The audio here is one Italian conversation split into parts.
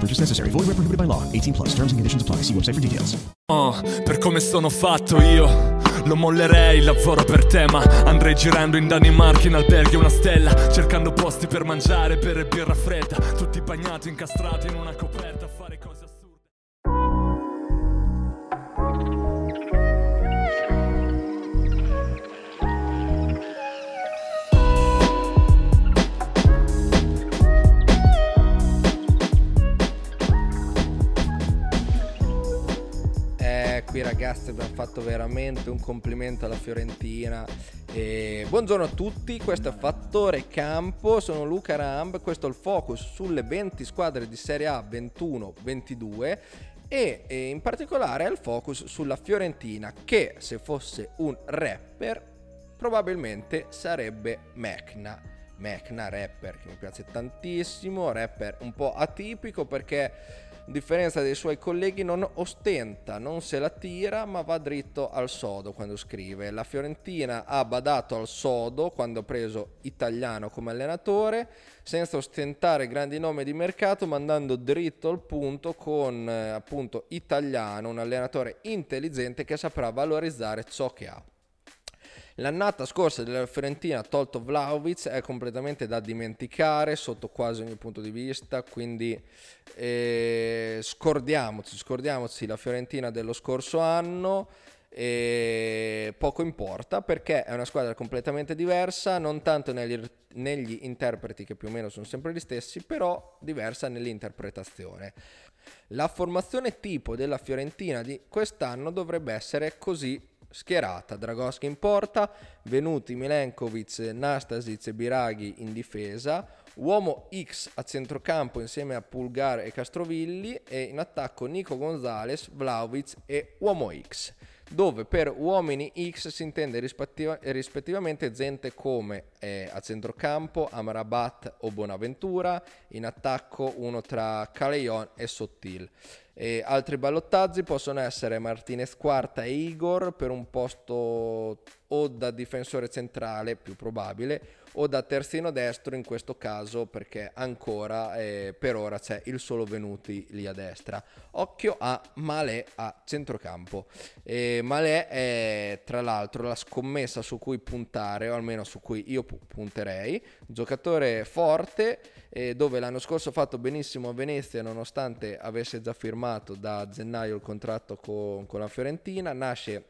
Purchase necessary. Void where prohibited by law. 18 plus. Terms and conditions apply. See website for details. Oh, per come sono fatto io Lo mollerei lavoro per te Ma andrei girando in Danimarca in alberghi una stella Cercando posti per mangiare, bere birra fredda Tutti bagnati, incastrati in una coperta abbiamo fatto veramente un complimento alla Fiorentina. E buongiorno a tutti, questo è Fattore Campo, sono Luca Ramb, questo è il focus sulle 20 squadre di Serie A 21-22 e, in particolare il focus sulla Fiorentina che se fosse un rapper probabilmente sarebbe Mecna. Mecna, rapper che mi piace tantissimo, rapper un po' atipico perché a differenza dei suoi colleghi non ostenta, non se la tira, ma va dritto al sodo quando scrive. La Fiorentina ha badato al sodo quando ha preso italiano come allenatore, senza ostentare grandi nomi di mercato, ma andando dritto al punto con eh, appunto italiano, un allenatore intelligente che saprà valorizzare ciò che ha. L'annata scorsa della Fiorentina ha tolto Vlaovic, è completamente da dimenticare sotto quasi ogni punto di vista, quindi eh, scordiamoci, scordiamoci la Fiorentina dello scorso anno e poco importa perché è una squadra completamente diversa, non tanto negli, negli interpreti che più o meno sono sempre gli stessi, però diversa nell'interpretazione. La formazione tipo della Fiorentina di quest'anno dovrebbe essere così schierata. Dragoschi in porta, Venuti, Milenkovic, Nastasic e Biraghi in difesa, uomo X a centrocampo insieme a Pulgar e Castrovilli e in attacco Nico Gonzalez, Vlaovic e uomo X dove per uomini X si intende rispettiva- rispettivamente gente come eh, a centrocampo Amrabat o Bonaventura, in attacco uno tra Caleon e Sottil. E altri ballottaggi possono essere Martinez Quarta e Igor per un posto o da difensore centrale, più probabile, o da terzino destro in questo caso perché ancora eh, per ora c'è il solo Venuti lì a destra. Occhio a Malè a centrocampo. E Malè è tra l'altro la scommessa su cui puntare, o almeno su cui io pu- punterei. Giocatore forte, eh, dove l'anno scorso ha fatto benissimo a Venezia nonostante avesse già firmato da gennaio il contratto con, con la Fiorentina. Nasce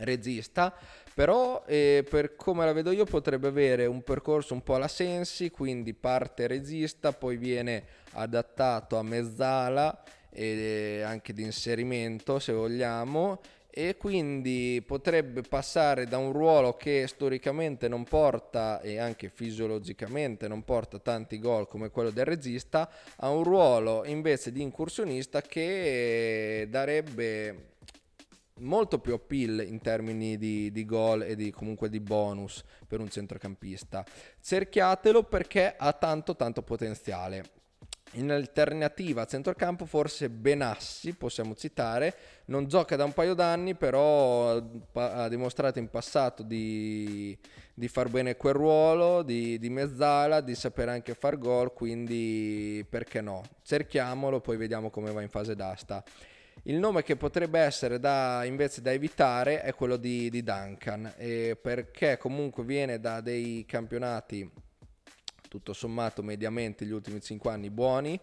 regista, però eh, per come la vedo io potrebbe avere un percorso un po' alla Sensi, quindi parte regista, poi viene adattato a mezzala e anche di inserimento se vogliamo e quindi potrebbe passare da un ruolo che storicamente non porta e anche fisiologicamente non porta tanti gol come quello del regista a un ruolo invece di incursionista che darebbe molto più appeal in termini di, di gol e di, comunque di bonus per un centrocampista. Cerchiatelo perché ha tanto tanto potenziale. In alternativa a centrocampo forse Benassi possiamo citare, non gioca da un paio d'anni però ha dimostrato in passato di, di far bene quel ruolo, di, di mezzala, di sapere anche far gol, quindi perché no? Cerchiamolo, poi vediamo come va in fase d'asta. Il nome che potrebbe essere da, invece da evitare è quello di, di Duncan, perché comunque viene da dei campionati tutto sommato mediamente gli ultimi 5 anni buoni.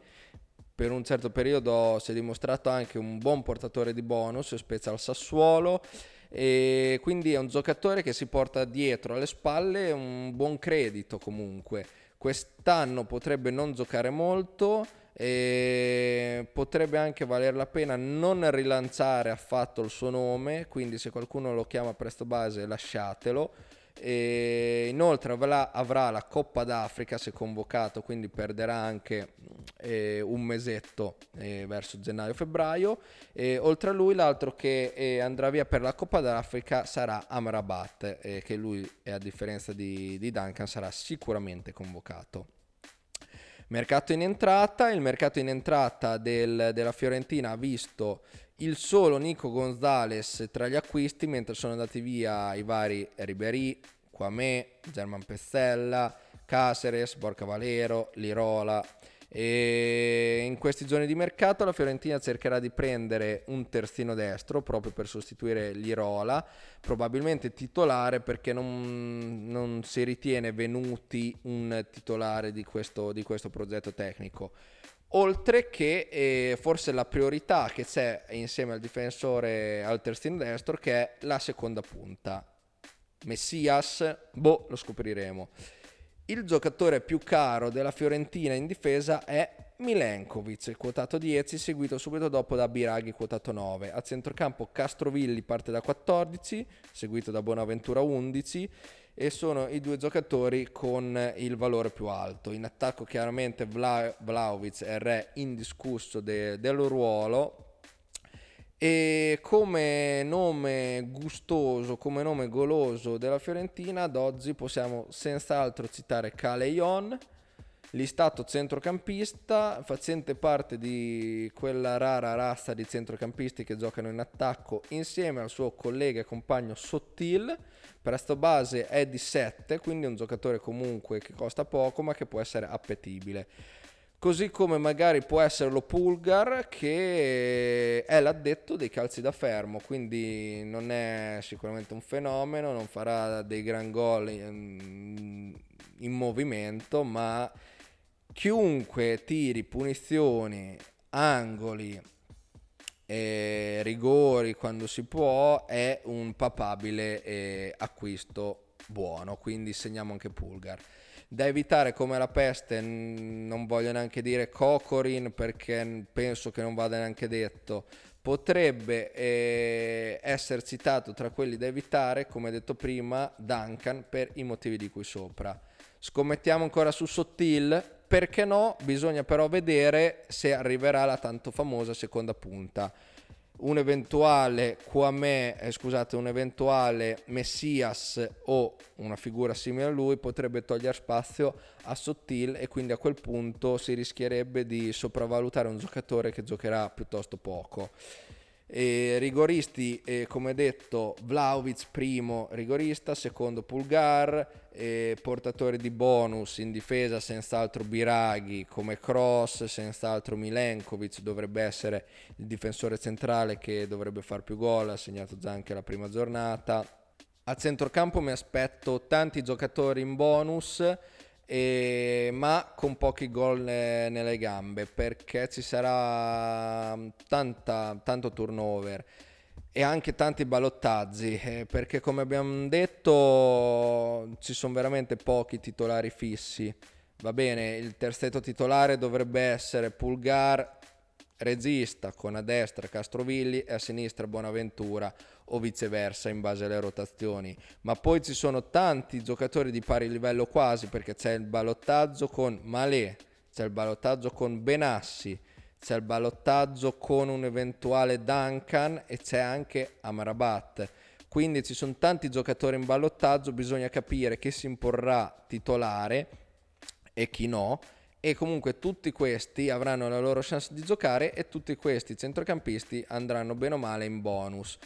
Per un certo periodo si è dimostrato anche un buon portatore di bonus, specie al Sassuolo. E quindi è un giocatore che si porta dietro alle spalle un buon credito comunque. Quest'anno potrebbe non giocare molto e potrebbe anche valer la pena non rilanciare affatto il suo nome, quindi se qualcuno lo chiama presto base lasciatelo E inoltre avrà, la Coppa d'Africa se convocato, quindi perderà anche eh, un mesetto eh, verso gennaio-febbraio. E oltre a lui l'altro che eh, andrà via per la Coppa d'Africa sarà Amrabat, eh, che lui a differenza di, di Duncan sarà sicuramente convocato. Mercato in entrata, il mercato in entrata del, della Fiorentina ha visto il solo Nico Gonzalez tra gli acquisti, mentre sono andati via i vari Ribéry, Quame, German Pezzella, Caceres, Borca Valero, Lirola. E in questi giorni di mercato la Fiorentina cercherà di prendere un terzino destro proprio per sostituire Lirola, probabilmente titolare perché non, non si ritiene venuti un titolare di questo, di questo progetto tecnico. Oltre che eh, forse la priorità che c'è insieme al difensore al terzino destro che è la seconda punta. Messias, boh, lo scopriremo. Il giocatore più caro della Fiorentina in difesa è Milenkovic, quotato 10, seguito subito dopo da Biraghi, quotato 9. A centrocampo Castrovilli parte da 14, seguito da Bonaventura 11 e sono i due giocatori con il valore più alto. In attacco chiaramente Vla- Vlaovic è il re indiscusso de- del ruolo, e come nome gustoso, come nome goloso della Fiorentina, ad oggi possiamo senz'altro citare Caleion, listato centrocampista, facente parte di quella rara razza di centrocampisti che giocano in attacco insieme al suo collega e compagno Sottil. Presto base è di 7, quindi un giocatore comunque che costa poco ma che può essere appetibile così come magari può essere lo Pulgar che è l'addetto dei calci da fermo, quindi non è sicuramente un fenomeno, non farà dei gran gol in, in movimento, ma chiunque tiri punizioni, angoli e rigori quando si può è un papabile eh, acquisto buono, quindi segniamo anche Pulgar. Da evitare come la peste, non voglio neanche dire Cocorin perché penso che non vada neanche detto, potrebbe eh, essere citato tra quelli da evitare, come detto prima, Duncan per i motivi di cui sopra. Scommettiamo ancora su Sottil, perché no? Bisogna però vedere se arriverà la tanto famosa seconda punta un eventuale Kwame, eh, scusate, un eventuale Messias o una figura simile a lui potrebbe togliere spazio a Sottil e quindi a quel punto si rischierebbe di sopravvalutare un giocatore che giocherà piuttosto poco. E rigoristi, eh, come detto, Vlaovic primo rigorista, secondo Pulgar, e portatori di bonus in difesa senz'altro Biraghi come cross, senz'altro Milenkovic dovrebbe essere il difensore centrale che dovrebbe far più gol, ha segnato già anche la prima giornata. A centrocampo mi aspetto tanti giocatori in bonus e, ma con pochi gol nelle gambe perché ci sarà tanta, tanto turnover e anche tanti ballottaggi eh, perché come abbiamo detto ci sono veramente pochi titolari fissi. Va bene il terzetto titolare dovrebbe essere Pulgar regista con a destra Castrovilli e a sinistra Bonaventura o viceversa in base alle rotazioni. Ma poi ci sono tanti giocatori di pari livello quasi perché c'è il ballottaggio con Malé, c'è il ballottaggio con Benassi, c'è il ballottaggio con un eventuale Duncan e c'è anche Amrabat. Quindi ci sono tanti giocatori in ballottaggio, bisogna capire chi si imporrà titolare e chi no e comunque tutti questi avranno la loro chance di giocare e tutti questi centrocampisti andranno bene o male in bonus.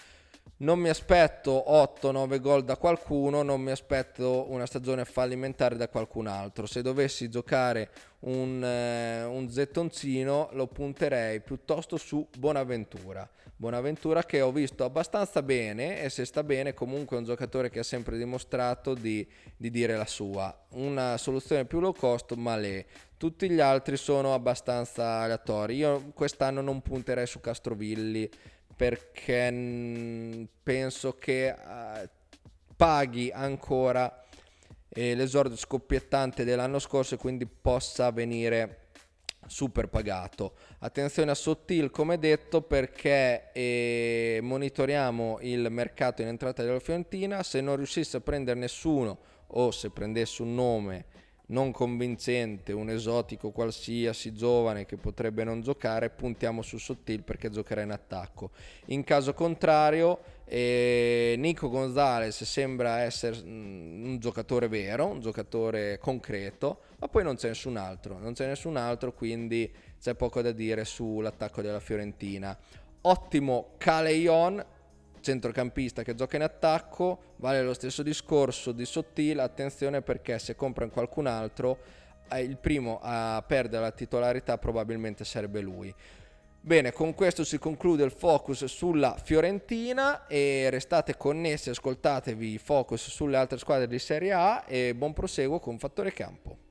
Non mi aspetto 8-9 gol da qualcuno, non mi aspetto una stagione fallimentare da qualcun altro. Se dovessi giocare un, eh, un gettoncino lo punterei piuttosto su Bonaventura. Bonaventura che ho visto abbastanza bene e se sta bene comunque è un giocatore che ha sempre dimostrato di, di dire la sua. Una soluzione più low cost, ma le. Tutti gli altri sono abbastanza aleatori. Io quest'anno non punterei su Castrovilli perché penso che uh, paghi ancora eh, l'esordio scoppiettante dell'anno scorso e quindi possa venire super pagato. Attenzione a Sottil come detto perché eh, monitoriamo il mercato in entrata della Fiorentina, se non riuscisse a prendere nessuno o se prendesse un nome non convincente, un esotico qualsiasi giovane che potrebbe non giocare, puntiamo su Sottil perché giocherà in attacco. In caso contrario, eh, Nico Gonzalez sembra essere mm, un giocatore vero, un giocatore concreto, ma poi non c'è nessun altro, non c'è nessun altro, quindi c'è poco da dire sull'attacco della Fiorentina. Ottimo Caleion, centrocampista che gioca in attacco, vale lo stesso discorso di Sottile, attenzione perché se compra qualcun altro eh, il primo a perdere la titolarità probabilmente sarebbe lui. Bene, con questo si conclude il focus sulla Fiorentina e restate connessi, ascoltatevi focus sulle altre squadre di Serie A e buon proseguo con Fattore Campo.